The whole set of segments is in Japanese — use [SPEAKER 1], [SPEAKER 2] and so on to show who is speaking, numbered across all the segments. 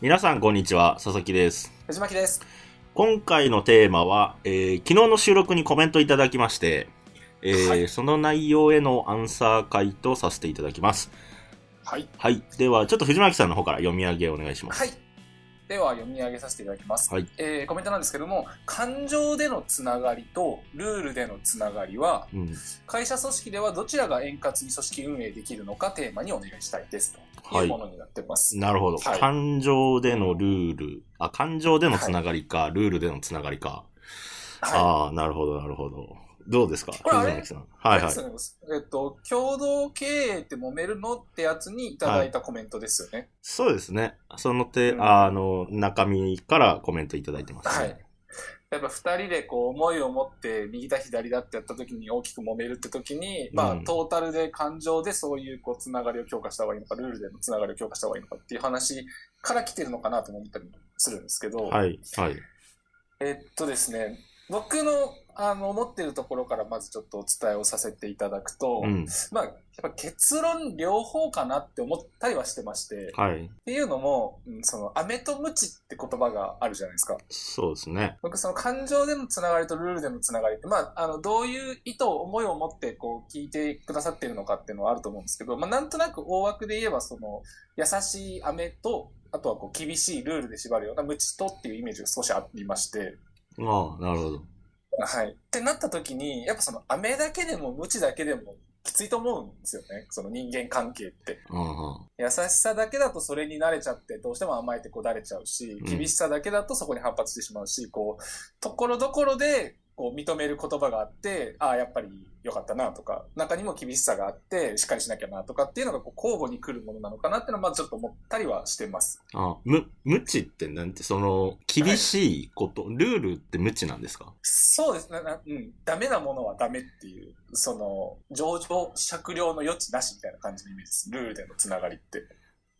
[SPEAKER 1] 皆さんこんにちは、佐々木です。
[SPEAKER 2] 藤巻です。
[SPEAKER 1] 今回のテーマは、えー昨日の収録にコメントいただきまして、えー
[SPEAKER 2] はい
[SPEAKER 1] その内容へのアンサー回とさせていただきます。
[SPEAKER 2] はい。
[SPEAKER 1] はい。では、ちょっと藤巻さんの方から読み上げお願いします。
[SPEAKER 2] はい。では読み上げさせていただきます。
[SPEAKER 1] はい
[SPEAKER 2] えーコメントなんですけども、感情でのつながりとルールでのつながりは、
[SPEAKER 1] うん。
[SPEAKER 2] 会社組織ではどちらが円滑に組織運営できるのかテーマにお願いしたいですと
[SPEAKER 1] はいいう
[SPEAKER 2] ものになってます。
[SPEAKER 1] なるほど。
[SPEAKER 2] はい
[SPEAKER 1] 感情でのルール、あ、感情でのつながりか、ルールでのつながりか。
[SPEAKER 2] は
[SPEAKER 1] ああ、なるほど、なるほど。どうですか？
[SPEAKER 2] これあれ？
[SPEAKER 1] はいはい。
[SPEAKER 2] えっと、共同経営って揉めるのってやつにいただいたコメントですよね。
[SPEAKER 1] そうですね。その手、
[SPEAKER 2] うん
[SPEAKER 1] あの、中身からコメントいただいてます、
[SPEAKER 2] はい。やっぱ二人でこう思いを持って右だ左だってやった時に大きく揉めるって時に、まあ
[SPEAKER 1] うん
[SPEAKER 2] トータルで感情でそういうこうつながりを強化した方がいいのか、ルールでのつながりを強化した方がいいのかっていう話から来てるのかなと思ったりもするんですけど、
[SPEAKER 1] はい、はい。
[SPEAKER 2] えっとですね、僕のあの思ってるところからまずちょっとお伝えをさせていただくと、
[SPEAKER 1] うん。
[SPEAKER 2] まあやっぱ結論両方かなって思ったりはしてまして、
[SPEAKER 1] はい。
[SPEAKER 2] っていうのも、うんその、飴とムチって言葉があるじゃないですか。
[SPEAKER 1] そうですね。
[SPEAKER 2] 僕その感情でのつながりとルールでのつながりって、まあ、あの、どういう意図、思いを持ってこう聞いてくださっているのかっていうのはあると思うんですけど、まあ、なんとなく大枠で言えばその、優しい飴と、あとはこう厳しいルールで縛るようなムチとっていうイメージが少しありまして、
[SPEAKER 1] ああ、なるほど。
[SPEAKER 2] はい。ってなった時に、やっぱその飴だけでもムチだけでもきついと思うんですよね。その人間関係って。
[SPEAKER 1] うんうん。
[SPEAKER 2] 優しさだけだとそれに慣れちゃってどうしても甘えてこだれちゃうし、
[SPEAKER 1] うん
[SPEAKER 2] 厳しさだけだとそこに反発してしまうし、こう、ところどころでこう認める言葉があって、ああ、やっぱり良かったなとか、中にも厳しさがあって、しっかりしなきゃなとかっていうのがこう交互に来るものなのかなっていうのはまずちょっと思ったりはしてます。
[SPEAKER 1] あむ、無知ってなんて、その、厳しいこと、ルールって無知なんですか？
[SPEAKER 2] そうですね。なうん。ダメなものはダメっていう、その、上場酌量の余地なしみたいな感じのイメージです。ルールでのつながりって。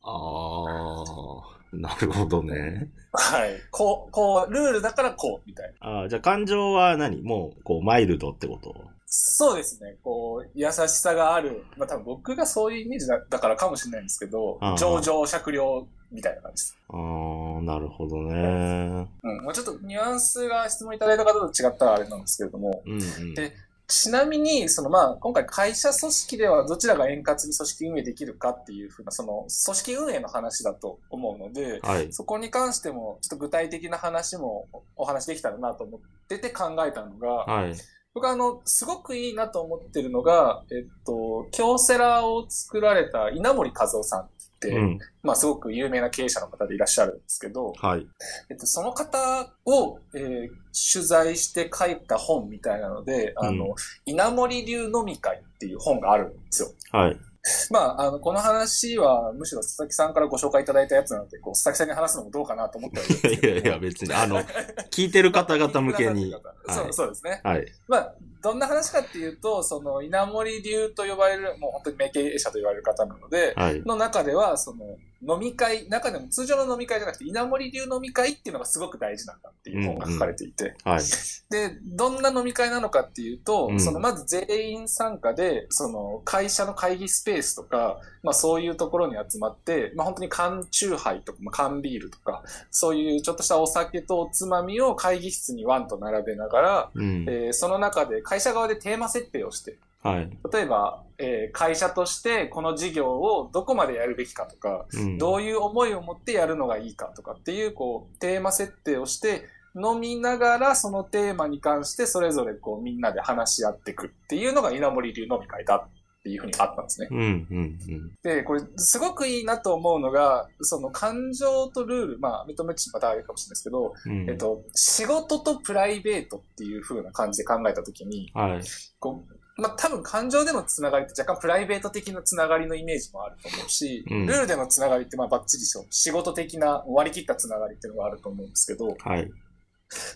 [SPEAKER 1] ああ、なるほどね。
[SPEAKER 2] はい。こう、こう、ルールだからこう、みたいな。
[SPEAKER 1] ああ、じゃあ感情は何？もう、こう、マイルドってこと？
[SPEAKER 2] そうですね。こう、優しさがある。まあ多分僕がそういうイメージだだからかもしれないんですけど上場酌量みたいな感じです。
[SPEAKER 1] ああ、なるほどね。
[SPEAKER 2] うん。もうちょっとニュアンスが質問いただいた方と違ったらあれなんですけれども、
[SPEAKER 1] うんうん。
[SPEAKER 2] でちなみに、そのまあ、今回会社組織ではどちらが円滑に組織運営できるかっていうふうな、その組織運営の話だと思うので、
[SPEAKER 1] はい。
[SPEAKER 2] そこに関してもちょっと具体的な話もお話できたらなと思ってて考えたのが、
[SPEAKER 1] はい。
[SPEAKER 2] 僕はあの、すごくいいなと思ってるのが、えっと、京セラを作られた稲森和夫さん
[SPEAKER 1] うん。
[SPEAKER 2] まあすごく有名な経営者の方でいらっしゃるんですけど、
[SPEAKER 1] はい。
[SPEAKER 2] えっと、その方を、えー取材して書いた本みたいなので、あの、
[SPEAKER 1] うん
[SPEAKER 2] 稲森流飲み会っていう本があるんですよ。
[SPEAKER 1] はい。
[SPEAKER 2] まあ、あの、この話は、むしろ佐々木さんからご紹介いただいたやつなので、こう、佐々木さんに話すのもどうかなと思ってはいるんですけど。
[SPEAKER 1] いやいや、別に、あの、聞いてる方々向けに。
[SPEAKER 2] そう
[SPEAKER 1] はい
[SPEAKER 2] そうですね。
[SPEAKER 1] はい。
[SPEAKER 2] まあ、どんな話かっていうと、その、稲森流と呼ばれる、もう本当に名経営者と言われる方なので、
[SPEAKER 1] はい。
[SPEAKER 2] の中では、その、飲み会、中でも通常の飲み会じゃなくて、稲森流飲み会っていうのがすごく大事なんだっていう本が書かれていて、
[SPEAKER 1] はい。
[SPEAKER 2] で、どんな飲み会なのかっていうと、
[SPEAKER 1] うん
[SPEAKER 2] その、まず全員参加で、その、会社の会議スペースとか、まあそういうところに集まって、まあ本当に缶チューハイとか、まあ、缶ビールとか、そういうちょっとしたお酒とおつまみを会議室にワンと並べながら、
[SPEAKER 1] うん。
[SPEAKER 2] えーその中で会社側でテーマ設定をして、
[SPEAKER 1] はい。
[SPEAKER 2] 例えば、えー会社としてこの事業をどこまでやるべきかとか、
[SPEAKER 1] うん。
[SPEAKER 2] どういう思いを持ってやるのがいいかとかっていう、こう、テーマ設定をして、飲みながらそのテーマに関してそれぞれこうみんなで話し合っていくっていうのが稲森流飲み会だっていうふうにあったんですね。
[SPEAKER 1] うん、うん、うん。
[SPEAKER 2] で、これすごくいいなと思うのが、その感情とルール、まあ認めちまたあれかもしれないですけど、
[SPEAKER 1] うん
[SPEAKER 2] えっと、仕事とプライベートっていう風な感じで考えたときに、
[SPEAKER 1] はい。
[SPEAKER 2] こう、まあ、多分感情でのつながりって若干プライベート的なつながりのイメージもあると思うし、
[SPEAKER 1] うん
[SPEAKER 2] ルールでのつながりってまあバッチリそう仕事的な割り切ったつながりっていうのがあると思うんですけど、
[SPEAKER 1] はい。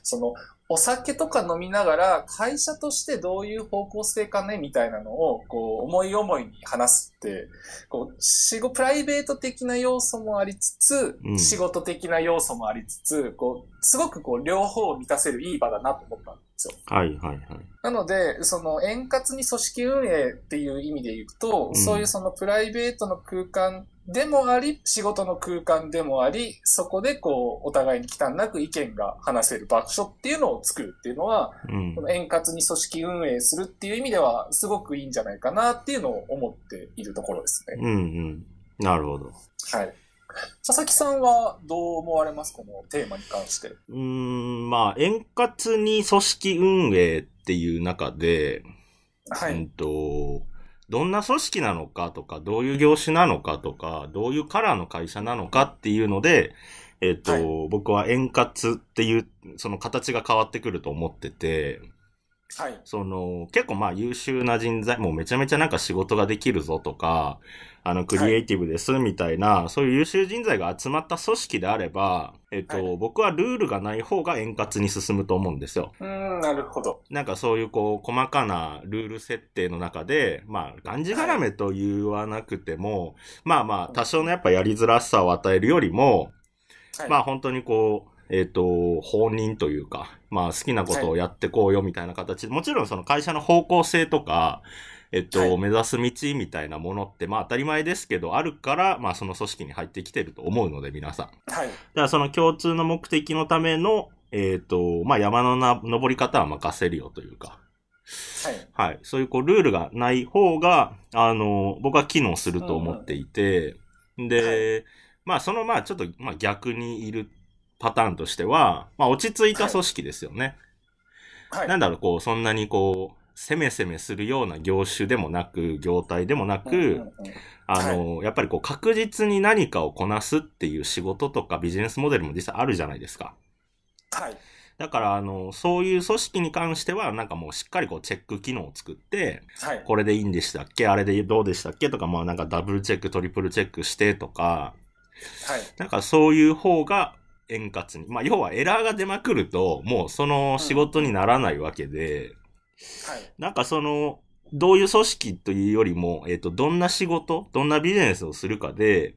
[SPEAKER 2] その、お酒とか飲みながら会社としてどういう方向性かねみたいなのをこう思い思いに話すって、こう、仕事、プライベート的な要素もありつつ、
[SPEAKER 1] うん
[SPEAKER 2] 仕事的な要素もありつつ、こう、すごくこう両方を満たせるいい場だなと思ったんですよ。
[SPEAKER 1] はい、はい、はい。
[SPEAKER 2] なので、その円滑に組織運営っていう意味で言うと、
[SPEAKER 1] うん
[SPEAKER 2] そういうそのプライベートの空間でもあり、仕事の空間でもあり、そこでこう、お互いに忌憚なく意見が話せる場所っていうのを作るっていうのは、
[SPEAKER 1] うん
[SPEAKER 2] こ。の円滑に組織運営するっていう意味では、すごくいいんじゃないかなっていうのを思っているところですね。
[SPEAKER 1] うんうん。なるほど。
[SPEAKER 2] はい。佐々木さんはどう思われます？このテーマに関して。
[SPEAKER 1] うーん、まあ、円滑に組織運営っていう中で、うん
[SPEAKER 2] はい。
[SPEAKER 1] と、どんな組織なのかとか、どういう業種なのかとか、どういうカラーの会社なのかっていうので、えっ、と、
[SPEAKER 2] はい
[SPEAKER 1] 僕は円滑っていう、その形が変わってくると思ってて、
[SPEAKER 2] はい。
[SPEAKER 1] その、結構まあ優秀な人材、もうめちゃめちゃなんか仕事ができるぞとか、あの、クリエイティブですみたいな、そういう優秀人材が集まった組織であれば、えっと、
[SPEAKER 2] はい
[SPEAKER 1] 僕はルールがない方が円滑に進むと思うんですよ。
[SPEAKER 2] うーん、なるほど。
[SPEAKER 1] なんかそういうこう、細かなルール設定の中で、まあ、がんじがらめと言わなくても、まあまあ、多少のやっぱやりづらさを与えるよりも、
[SPEAKER 2] はい。
[SPEAKER 1] まあ本当にこう、えっ、と、本人というか、まあ好きなことをやってこうよみたいな形で、もちろんその会社の方向性とか、えっと、
[SPEAKER 2] はい
[SPEAKER 1] 目指す道みたいなものって、まあ当たり前ですけど、あるから、まあその組織に入ってきてると思うので、皆さん。だか
[SPEAKER 2] はい。
[SPEAKER 1] らその共通の目的のための、えっ、と、まあ山のな登り方は任せるよというか、
[SPEAKER 2] はい。
[SPEAKER 1] はい。そういうこう、ルールがない方が、あの、僕は機能すると思っていて、で、まあ、その、まあ、ちょっと、まあ、逆にいるパターンとしては、まあ、落ち着いた組織ですよね。
[SPEAKER 2] はい。
[SPEAKER 1] なんだろう、こう、そんなにこう、攻め攻めするような業種でもなく、業態でもなく、
[SPEAKER 2] うんうんうん
[SPEAKER 1] あの、やっぱりこう、確実に何かをこなすっていう仕事とかビジネスモデルも実際あるじゃないですか。
[SPEAKER 2] はい。
[SPEAKER 1] だから、あの、そういう組織に関しては、なんかもうしっかりこう、チェック機能を作って、
[SPEAKER 2] はい。
[SPEAKER 1] これでいいんでしたっけ？あれでどうでしたっけ？とか、まあなんかダブルチェック、トリプルチェックしてとか、
[SPEAKER 2] はい。
[SPEAKER 1] なんかそういう方が円滑に。まあ要はエラーが出まくると、もうその仕事にならないわけで、
[SPEAKER 2] はい。
[SPEAKER 1] なんかその、どういう組織というよりも、えっ、と、どんな仕事、どんなビジネスをするかで、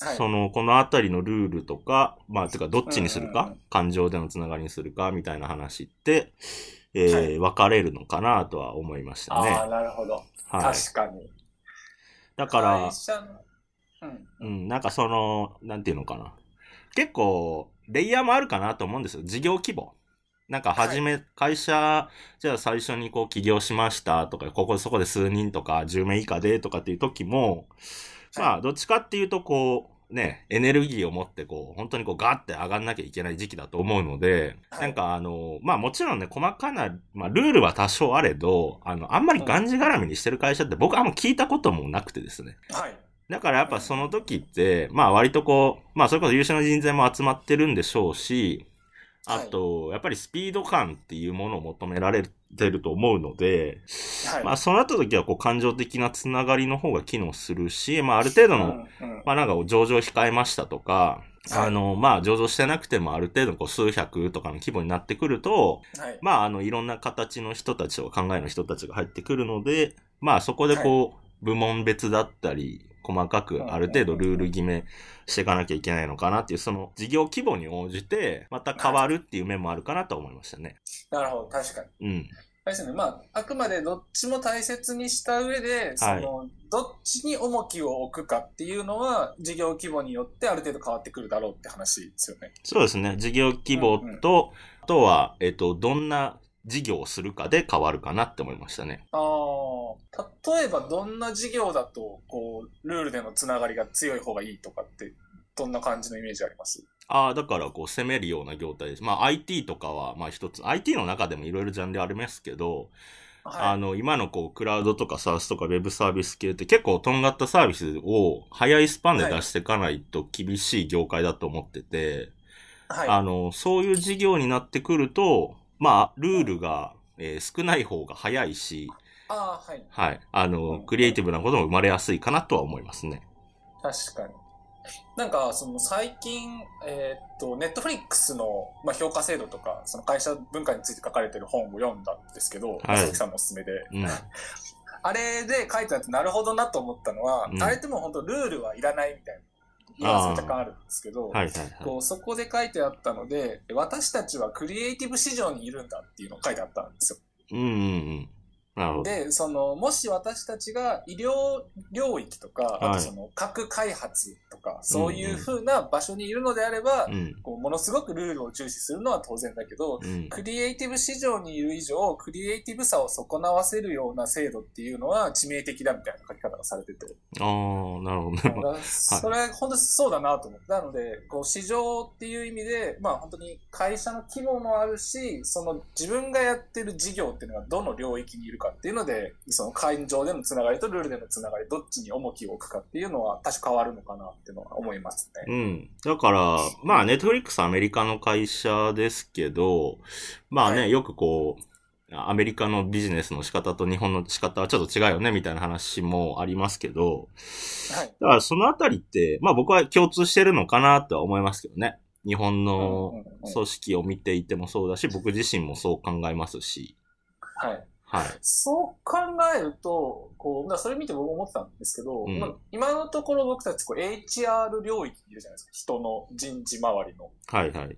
[SPEAKER 2] はい。
[SPEAKER 1] その、このあたりのルールとか、まあ、てか、どっちにするか感情でのつながりにするか、みたいな話って、えー
[SPEAKER 2] はい
[SPEAKER 1] 分かれるのかなとは思いましたね。
[SPEAKER 2] ああ、なるほど。
[SPEAKER 1] はい。
[SPEAKER 2] 確かに。
[SPEAKER 1] だから
[SPEAKER 2] うん。
[SPEAKER 1] うん、なんかその、なんていうのかな。結構、レイヤーもあるかなと思うんですよ。事業規模。なんか、はじめ、会社、じゃあ最初にこう起業しましたとか、ここ、そこで数人とか、10名以下でとかっていう時も、まあ、どっちかっていうと、こう、ね、エネルギーを持って、こう、本当にこう、ガーって上がんなきゃいけない時期だと思うので、
[SPEAKER 2] はい。
[SPEAKER 1] なんかあの、まあもちろんね、細かな、まあルールは多少あれど、あの、あんまりがんじがらみにしてる会社って僕はもう聞いたこともなくてですね。
[SPEAKER 2] はい。
[SPEAKER 1] だからやっぱその時って、まあ割とこう、まあそれこそ優秀な人材も集まってるんでしょうし、あと、やっぱりスピード感っていうものを求められてると思うので、
[SPEAKER 2] はい。
[SPEAKER 1] まあそうなった時はこう感情的なつながりの方が機能するし、まあある程度の、
[SPEAKER 2] うんうん
[SPEAKER 1] まあなんか上場控えましたとか、
[SPEAKER 2] はい
[SPEAKER 1] あの、まあ上場してなくてもある程度こう数百とかの規模になってくると、
[SPEAKER 2] はい。
[SPEAKER 1] まああのいろんな形の人たちを考えの人たちが入ってくるので、まあそこでこう、部門別だったり、細かくある程度ルール決めしていかなきゃいけないのかなっていう、その事業規模に応じて、また変わるっていう面もあるかなと思いましたね。
[SPEAKER 2] なるほど、確かに。
[SPEAKER 1] うん。
[SPEAKER 2] ですね。まあ、あくまでどっちも大切にした上で、その、どっちに重きを置くかっていうのは、事業規模によってある程度変わってくるだろうって話ですよね。
[SPEAKER 1] そうですね。事業規模と、あとは、えっと、どんな事業をするかで変わるかなって思いましたね。
[SPEAKER 2] ああ、例えばどんな事業だと、こう、ルールでのつながりが強い方がいいとかって、どんな感じのイメージあります？
[SPEAKER 1] ああ、だからこう攻めるような業態です。まあ IT とかはまあ一つ、IT の中でもいろいろジャンルありますけど、あ
[SPEAKER 2] は
[SPEAKER 1] の、今のこう、クラウドとかサースとかウェブサービス系って結構とんがったサービスを早いスパンで出していかないと厳しい業界だと思ってて、
[SPEAKER 2] い。はい。
[SPEAKER 1] あの、そういう事業になってくると、まあ、ルールが、えー少ない方が早いし、
[SPEAKER 2] ああ、はい。
[SPEAKER 1] はい。あ
[SPEAKER 2] う
[SPEAKER 1] の、
[SPEAKER 2] ん
[SPEAKER 1] クリエイティブなことも生まれやすいかなとは思いますね。
[SPEAKER 2] 確かに。なんか、その最近、えーっと、ネットフリックスの、まあ、評価制度とか、その会社文化について書かれてる本を読んだんですけど、
[SPEAKER 1] はい
[SPEAKER 2] 鈴木さんのおすすめで。
[SPEAKER 1] うん。
[SPEAKER 2] あれで書いてあってなるほどなと思ったのは、
[SPEAKER 1] うん
[SPEAKER 2] あれってもう本当ルールはいらないみたいな。ニュアンスが若干あるんですけど、
[SPEAKER 1] はいはいはい。
[SPEAKER 2] こうそこで書いてあったので、私たちはクリエイティブ市場にいるんだっていうのが書いてあったんですよ。
[SPEAKER 1] うんうんうん。
[SPEAKER 2] で、その、もし私たちが医療領域とか、
[SPEAKER 1] はい
[SPEAKER 2] あとその、核開発とか、そういう風な場所にいるのであれば、
[SPEAKER 1] うん。
[SPEAKER 2] こうものすごくルールを重視するのは当然だけど、
[SPEAKER 1] うん。
[SPEAKER 2] クリエイティブ市場にいる以上、クリエイティブさを損なわせるような制度っていうのは致命的だみたいな書き方がされてて。
[SPEAKER 1] ああ、なるほど、なるほど。
[SPEAKER 2] それ、本当にそうだなと思って。なので、こう、市場っていう意味で、まあ本当に会社の規模もあるし、その自分がやってる事業っていうのがどの領域にいるかっていうので、その会場でのつながりとルールでのつながり、どっちに重きを置くかっていうのは多少変わるのかなっていうのは思いますね。
[SPEAKER 1] うん。だから、まあ、ネットフリックスアメリカの会社ですけど、まあね、
[SPEAKER 2] はい
[SPEAKER 1] よくこう、アメリカのビジネスの仕方と日本の仕方はちょっと違うよね、みたいな話もありますけど、
[SPEAKER 2] はい。
[SPEAKER 1] だからそのあたりって、まあ僕は共通してるのかなとは思いますけどね。日本
[SPEAKER 2] うん
[SPEAKER 1] の組織を見ていてもそうだし、僕自身もそう考えますし、
[SPEAKER 2] はい。
[SPEAKER 1] はい。
[SPEAKER 2] そう考えると、こう、それ見て僕思ってたんですけど、
[SPEAKER 1] うん
[SPEAKER 2] まあ今のところ僕たちこう HR 領域にいるじゃないですか。人の人事周りの。
[SPEAKER 1] はいはい。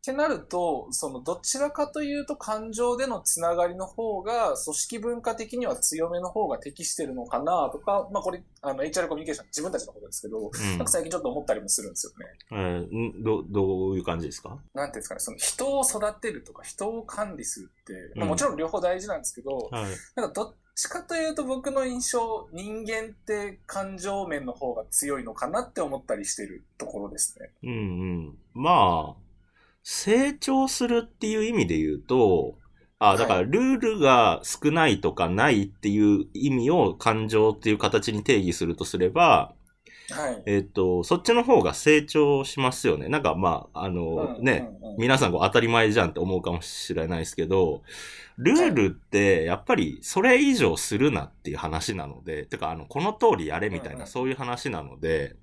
[SPEAKER 2] ってなると、そのどちらかというと感情でのつながりの方が、組織文化的には強めの方が適してるのかなとか、まあこれ、あの HR コミュニケーション自分たちのことですけど、
[SPEAKER 1] うん
[SPEAKER 2] なんか最近ちょっと思ったりもするんですよね。
[SPEAKER 1] えーん？ど、どういう感じですか？
[SPEAKER 2] なんていうんですかね、その人を育てるとか人を管理するって、まあ、
[SPEAKER 1] うん
[SPEAKER 2] もちろん両方大事なんですけど、
[SPEAKER 1] はい。
[SPEAKER 2] なんかどっちかというと僕の印象、人間って感情面の方が強いのかなって思ったりしてるところですね。
[SPEAKER 1] うんうん。まあ、成長するっていう意味で言うと、あ、だからルールが少ないとかないっていう意味を感情っていう形に定義するとすれば、
[SPEAKER 2] はい。
[SPEAKER 1] えっ、と、そっちの方が成長しますよね。なんかまあ、あの、
[SPEAKER 2] うん
[SPEAKER 1] ね、皆さんこう当たり前じゃんって思うかもしれないですけど、ルールってやっぱりそれ以上するなっていう話なので、てかあの、この通りやれみたいなんそういう話なので、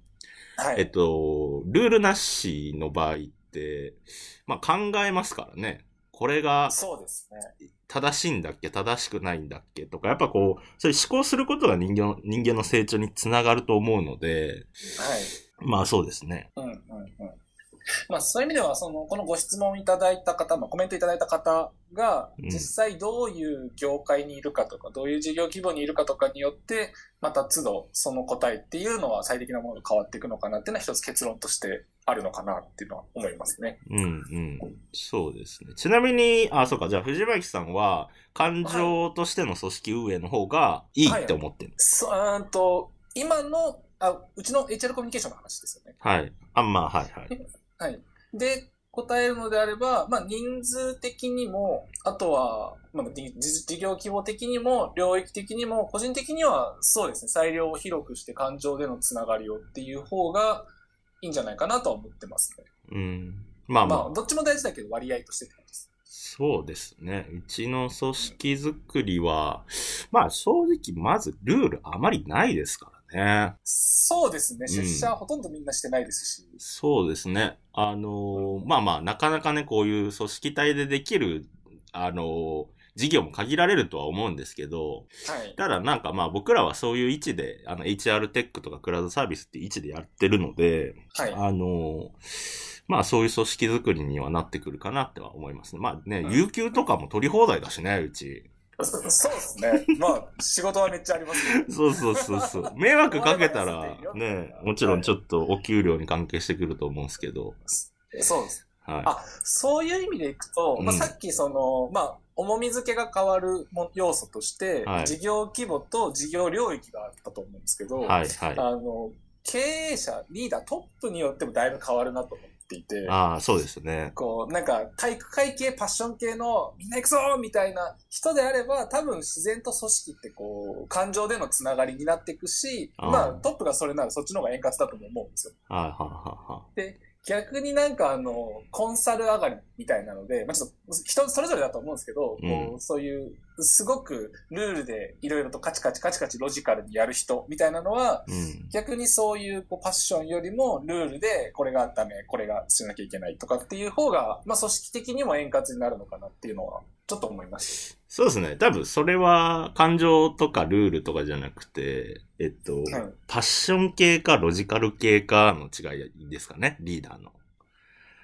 [SPEAKER 2] はい。
[SPEAKER 1] えっと、ルールなしの場合って、まあ考えますからね。これが
[SPEAKER 2] そうですね。
[SPEAKER 1] 正しいんだっけ？正しくないんだっけ？とか、やっぱこう、そういう思考することが人間の、人間の成長につながると思うので、
[SPEAKER 2] はい。
[SPEAKER 1] まあそうですね。
[SPEAKER 2] うんうんうん。まあそういう意味では、その、このご質問いただいた方、まあコメントいただいた方が、
[SPEAKER 1] うん
[SPEAKER 2] 実際どういう業界にいるかとか、どういう事業規模にいるかとかによって、また都度その答えっていうのは最適なものが変わっていくのかなっていうのは一つ結論としてあるのかなっていうのは思いますね。
[SPEAKER 1] うんうん。そうですね。ちなみに、あ、そうか、じゃあ藤巻さんは、感情としての組織運営の方がいいって思ってるんです。
[SPEAKER 2] そう、うーんと、今の、あ、うちの HR コミュニケーションの話ですよね。
[SPEAKER 1] はい。あ、まあ、はいはい。
[SPEAKER 2] はい。で、答えるのであれば、まあ、人数的にも、あとは、まあ、じ事業規模的にも、領域的にも、個人的には、そうですね、裁量を広くして感情でのつながりをっていう方がいいんじゃないかなとは思ってますね。
[SPEAKER 1] うん。まあまあ、
[SPEAKER 2] まあ、どっちも大事だけど割合としてって感じです。
[SPEAKER 1] そうですね。うちの組織づくりは、まあ正直、まずルールあまりないですからね。
[SPEAKER 2] そうですね、
[SPEAKER 1] ん
[SPEAKER 2] 出社はほとんどみんなしてないですし。
[SPEAKER 1] そうですね。あのーまあまあ、なかなかね、こういう組織体でできる、あのー事業も限られるとは思うんですけど、
[SPEAKER 2] はい。
[SPEAKER 1] ただなんかまあ僕らはそういう位置で、あの HR テックとかクラウドサービスって位置でやってるので、
[SPEAKER 2] はい。
[SPEAKER 1] あのーまあそういう組織づくりにはなってくるかなっては思いますね。まあね、
[SPEAKER 2] うん
[SPEAKER 1] 有給とかも取り放題だしね、うち。
[SPEAKER 2] そそうですね。まあ、仕事はめっちゃありますけど。
[SPEAKER 1] そうそうそうそう。迷惑かけたら ね、もちろんちょっとお給料に関係してくると思うんですけど、
[SPEAKER 2] そうです。
[SPEAKER 1] はい。
[SPEAKER 2] あ、そういう意味でいくと、まあ、
[SPEAKER 1] うん
[SPEAKER 2] さっきその、まあ、重み付けが変わるも要素として、
[SPEAKER 1] はい
[SPEAKER 2] 事業規模と事業領域があったと思うんですけど、
[SPEAKER 1] はい、はい。
[SPEAKER 2] あの、経営者、リーダー、トップによってもだいぶ変わるなと思っていて、
[SPEAKER 1] ああ、そうですね。
[SPEAKER 2] こう、なんか、体育会系、パッション系の、みんな行くぞみたいな人であれば、多分自然と組織ってこう、感情でのつながりになっていくし、
[SPEAKER 1] あー
[SPEAKER 2] まあ、トップがそれならそっちの方が円滑だとも思うんですよ。
[SPEAKER 1] はい、はい、は
[SPEAKER 2] で、逆になんかあの、コンサル上がりみたいなので、まあちょっと人それぞれだと思うんですけど、
[SPEAKER 1] うん
[SPEAKER 2] こうそういう、すごくルールでいろいろとカチカチカチカチロジカルにやる人みたいなのは、
[SPEAKER 1] い。うん。
[SPEAKER 2] 逆にそういうこうパッションよりもルールでこれがダメ、これがしなきゃいけないとかっていう方が、まあ組織的にも円滑になるのかなっていうのは、ちょっと思いまし
[SPEAKER 1] そうですね。多分それは感情とかルールとかじゃなくて、えっと、
[SPEAKER 2] た。うん。
[SPEAKER 1] パッション系かロジカル系かの違いですかね、リーダーの。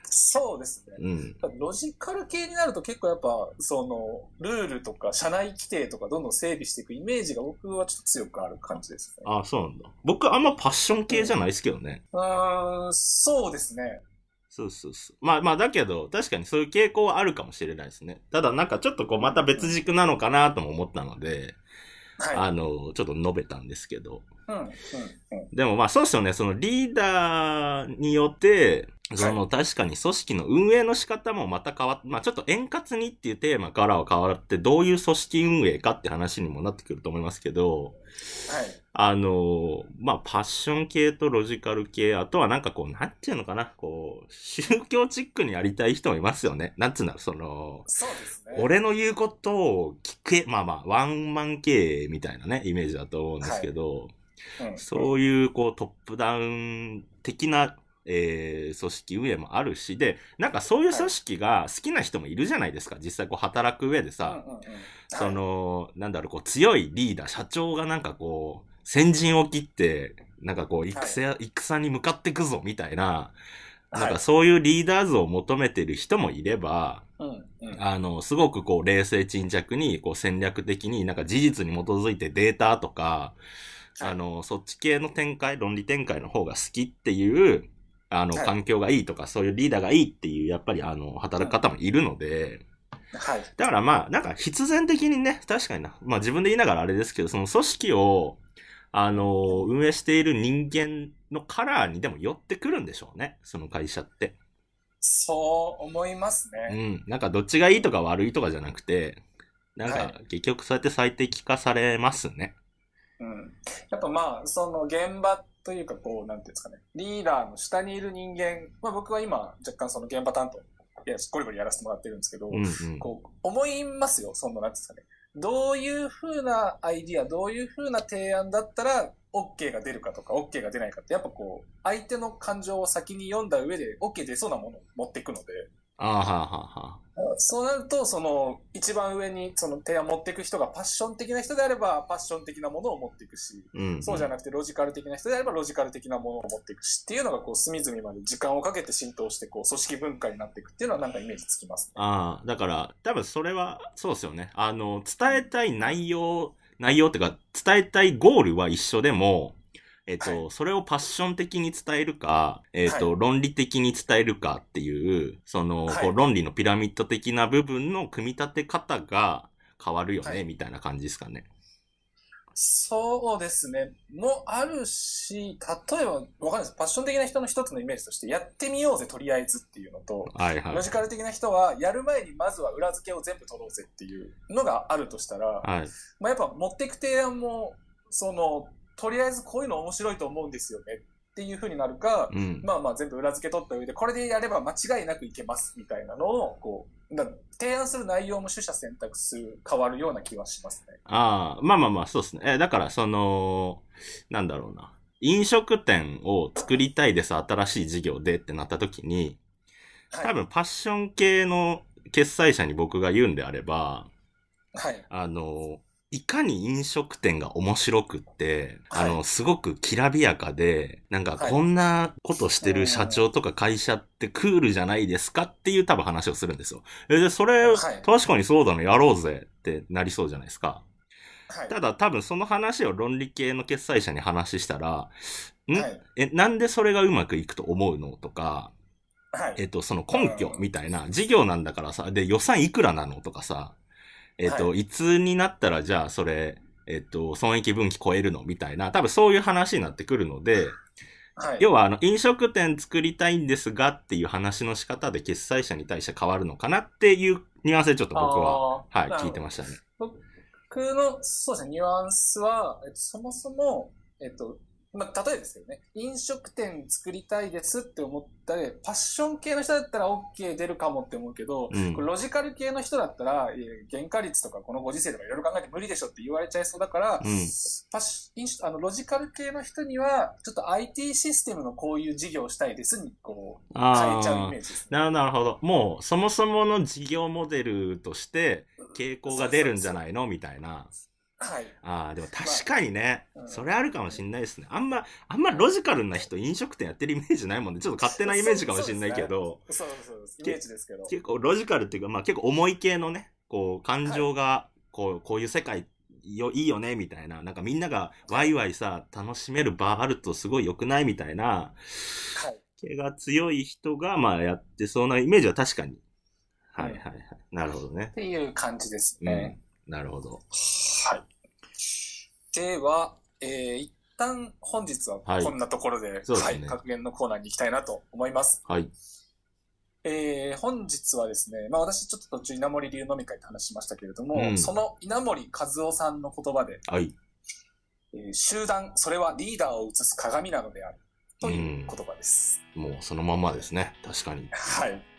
[SPEAKER 2] そうですね。
[SPEAKER 1] うん。
[SPEAKER 2] ロジカル系になると結構やっぱ、その、ルールとか、社内規定とかどんどん整備していくイメージが僕はちょっと強くある感じですね。
[SPEAKER 1] ああ、そうなんだ。僕あんまパッション系じゃないですけどね。
[SPEAKER 2] うーん、そうですね。
[SPEAKER 1] そうそうそう。まあまあ、だけど、確かにそういう傾向はあるかもしれないですね。ただなんかちょっとこう、また別軸なのかなとも思ったので、
[SPEAKER 2] はい。
[SPEAKER 1] あの、ちょっと述べたんですけど。
[SPEAKER 2] うん、うん、うん。
[SPEAKER 1] でもまあそうですよね。そのリーダーによって、その確かに組織の運営の仕方もまた変わって、まあちょっと円滑にっていうテーマからは変わって、どういう組織運営かって話にもなってくると思いますけど、
[SPEAKER 2] はい。
[SPEAKER 1] あの、まあパッション系とロジカル系、あとはなんかこう、なんていうのかな、こう、宗教チックにやりたい人もいますよね。なんつうんだろう、その、
[SPEAKER 2] そうですね。
[SPEAKER 1] 俺の言うことを聞け、まあまあ、ワンマン経営みたいなね、イメージだと思うんですけど、
[SPEAKER 2] うん、
[SPEAKER 1] そういう、こう、トップダウン的な、えー、組織運営もあるし、で、なんかそういう組織が好きな人もいるじゃないですか。実際こう働く上でさ、
[SPEAKER 2] うんうんうん。
[SPEAKER 1] そ、の、なんだろう、こう、強いリーダー、社長がなんかこう、先陣を切って、なんかこう、戦、戦に向かっていくぞ、みたいな、なんかそういうリーダー像を求めてる人もいれば、
[SPEAKER 2] はい、うんうん、
[SPEAKER 1] あの、すごくこう、冷静沈着に、こう、戦略的になんか事実に基づいてデータとか、
[SPEAKER 2] はい
[SPEAKER 1] あの、そっち系の展開、論理展開の方が好きっていう、あの、
[SPEAKER 2] はい
[SPEAKER 1] 環境がいいとか、そういうリーダーがいいっていう、やっぱりあの、働く方もいるので、
[SPEAKER 2] はい。
[SPEAKER 1] だからまあ、なんか必然的にね、確かにな、まあ自分で言いながらあれですけど、その組織を、あの、運営している人間のカラーにでも寄ってくるんでしょうね、その会社って。
[SPEAKER 2] そう思います
[SPEAKER 1] う
[SPEAKER 2] ね。
[SPEAKER 1] ん。なんかどっちがいいとか悪いとかじゃなくて、なん
[SPEAKER 2] は
[SPEAKER 1] か結局そうやって最適化されますね。
[SPEAKER 2] うん。やっぱまあ、その現場というか、こう、なんていうんですかね、リーダーの下にいる人間、まあ僕は今、若干その現場担当、いや、ゴリゴリやらせてもらってるんですけど、
[SPEAKER 1] うんうん。
[SPEAKER 2] こう、思いますよ、その、なんていうんですかね。どういう風なアイディア、どういう風な提案だったら、OK が出るかとか、OK が出ないかって、やっぱこう、相手の感情を先に読んだ上で、OK 出そうなものを持っていくので、
[SPEAKER 1] ああ、はあ、はあ、はあ。
[SPEAKER 2] そうなると、その、一番上にその提案持っていく人がパッション的な人であれば、パッション的なものを持っていくし、
[SPEAKER 1] うん。
[SPEAKER 2] そうじゃなくてロジカル的な人であればロジカル的なものを持っていくしっていうのがこう隅々まで時間をかけて浸透してこう組織文化になっていくっていうのはなんかイメージつきますね。
[SPEAKER 1] ああ、だから、多分それは、そうですよね。あの、伝えたい内容、内容っていうか、伝えたいゴールは一緒でも、えっと、
[SPEAKER 2] は
[SPEAKER 1] それをパッション的に伝えるか、えっと、
[SPEAKER 2] は
[SPEAKER 1] 論理的に伝えるかっていう、その、
[SPEAKER 2] はい
[SPEAKER 1] こう論理のピラミッド的な部分の組み立て方が変わるよね、
[SPEAKER 2] はい
[SPEAKER 1] みたいな感じですかね。
[SPEAKER 2] そうですね。もあるし、例えばわかんないです。パッション的な人の一つのイメージとしてやってみようぜとりあえずっていうのと、
[SPEAKER 1] はいはい
[SPEAKER 2] ロ。ジカル的な人はやる前にまずは裏付けを全部取ろうぜっていうのがあるとしたら、
[SPEAKER 1] はい。
[SPEAKER 2] まあ、やっぱ持っていく提案も、その、とりあえずこういうの面白いと思うんですよねっていう風になるか、
[SPEAKER 1] うん。
[SPEAKER 2] まあまあ全部裏付け取った上で、これでやれば間違いなくいけますみたいなのを、こう、だ提案する内容も取捨選択する、変わるような気はしますね。
[SPEAKER 1] ああ、まあまあまあ、そうですね。え、だから、その、なんだろうな。飲食店を作りたいです、新しい事業でってなった時に、
[SPEAKER 2] はい。
[SPEAKER 1] 多分パッション系の決済者に僕が言うんであれば、
[SPEAKER 2] はい。
[SPEAKER 1] あの、いかに飲食店が面白くって、
[SPEAKER 2] はい
[SPEAKER 1] あの、すごくきらびやかで、なんか
[SPEAKER 2] はい
[SPEAKER 1] こんなことしてる社長とか会社ってクールじゃないですかっていう多分話をするんですよ。えで、それ、
[SPEAKER 2] はい
[SPEAKER 1] 確かにそうだね、やろうぜってなりそうじゃないですか。
[SPEAKER 2] はい。
[SPEAKER 1] ただ多分その話を論理系の決済者に話したら、ん、
[SPEAKER 2] はい。
[SPEAKER 1] え、なんでそれがうまくいくと思うのとか、
[SPEAKER 2] はい。
[SPEAKER 1] えっと、その根拠みたいな、事業なんだからさ、で、予算いくらなのとかさ、えっと、、
[SPEAKER 2] はい
[SPEAKER 1] つになったらじゃあそれ、えっと、損益分岐超えるのみたいな、多分そういう話になってくるので、
[SPEAKER 2] はい。
[SPEAKER 1] 要はあの、飲食店作りたいんですがっていう話の仕方で決済者に対して変わるのかなっていうニュアンスでちょっと僕は、はい、聞いてましたね。
[SPEAKER 2] 僕の、そうですね、ニュアンスは、えっと、そもそも、えっと、まあ、例えですけどね、飲食店作りたいですって思ったり、パッション系の人だったら OK 出るかもって思うけど、
[SPEAKER 1] うん
[SPEAKER 2] ロジカル系の人だったら、原価率とかこのご時世とかいろいろ考えて無理でしょって言われちゃいそうだから、
[SPEAKER 1] うん
[SPEAKER 2] パッあのロジカル系の人には、ちょっと IT システムのこういう事業をしたいですに、こう、変
[SPEAKER 1] あ
[SPEAKER 2] えちゃうイ
[SPEAKER 1] あ
[SPEAKER 2] メージですね。
[SPEAKER 1] なるほど。もう、そもそもの事業モデルとして、傾向が出るんじゃないの？みたいな。
[SPEAKER 2] はい。
[SPEAKER 1] ああ、でも確かにね、
[SPEAKER 2] まあうん
[SPEAKER 1] それあるかもしんないですね。あんま、あんまロジカルな人、飲食店やってるイメージないもんね。ちょっと勝手なイメージかもしんないけど、
[SPEAKER 2] そうそうです。イメージですけど。
[SPEAKER 1] 結構ロジカルっていうか、まあ結構重い系のね、こう、感情が、こう、こういう世界、よ、いいよね、みたいな。なんかみんながワイワイさ、楽しめる場あるとすごい良くないみたいな、
[SPEAKER 2] はい。
[SPEAKER 1] 系が強い人が、まあやってそうなイメージは確かに。はいはいはい。なるほどね
[SPEAKER 2] っ。ていう感じです
[SPEAKER 1] うん
[SPEAKER 2] ね。。
[SPEAKER 1] なるほど。
[SPEAKER 2] はい。では、えー、一旦本日は
[SPEAKER 1] はい
[SPEAKER 2] こんなところで、
[SPEAKER 1] そうですね
[SPEAKER 2] はい、格言のコーナーに行きたいなと思います。
[SPEAKER 1] はい。
[SPEAKER 2] えー、本日はですね、まあ私ちょっと途中稲森流飲み会って話しましたけれども、
[SPEAKER 1] うん
[SPEAKER 2] その稲森和夫さんの言葉で、
[SPEAKER 1] はい。
[SPEAKER 2] えー集団、それはリーダーを映す鏡なのである。という言葉です。
[SPEAKER 1] もうそのまんまですね。確かに。
[SPEAKER 2] はい。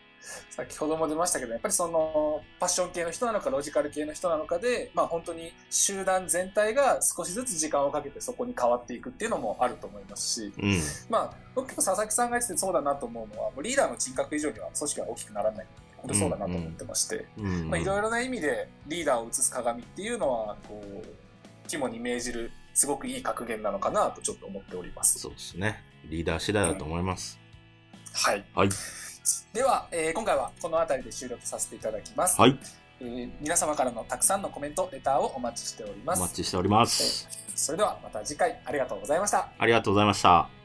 [SPEAKER 2] 先ほども出ましたけど、やっぱりその、パッション系の人なのか、ロジカル系の人なのかで、まあ本当に集団全体が少しずつ時間をかけてそこに変わっていくっていうのもあると思いますし、
[SPEAKER 1] うん。
[SPEAKER 2] まあ、僕結構佐々木さんが言っててそうだなと思うのは、もうリーダーの人格以上には組織は大きくならない。本当にそうだなと思ってまして、
[SPEAKER 1] うん。
[SPEAKER 2] まあいろいろな意味でリーダーを映す鏡っていうのは、こう、肝に銘じる、すごくいい格言なのかなとちょっと思っております。
[SPEAKER 1] そうですね。リーダー次第だと思います。
[SPEAKER 2] はい。
[SPEAKER 1] はい。
[SPEAKER 2] では、えー今回はこの辺りで終了とさせていただきます。
[SPEAKER 1] はい。
[SPEAKER 2] えー皆様からのたくさんのコメント、レターをお待ちしております。
[SPEAKER 1] お待ちしております。
[SPEAKER 2] それではまた次回ありがとうございました。
[SPEAKER 1] ありがとうございました。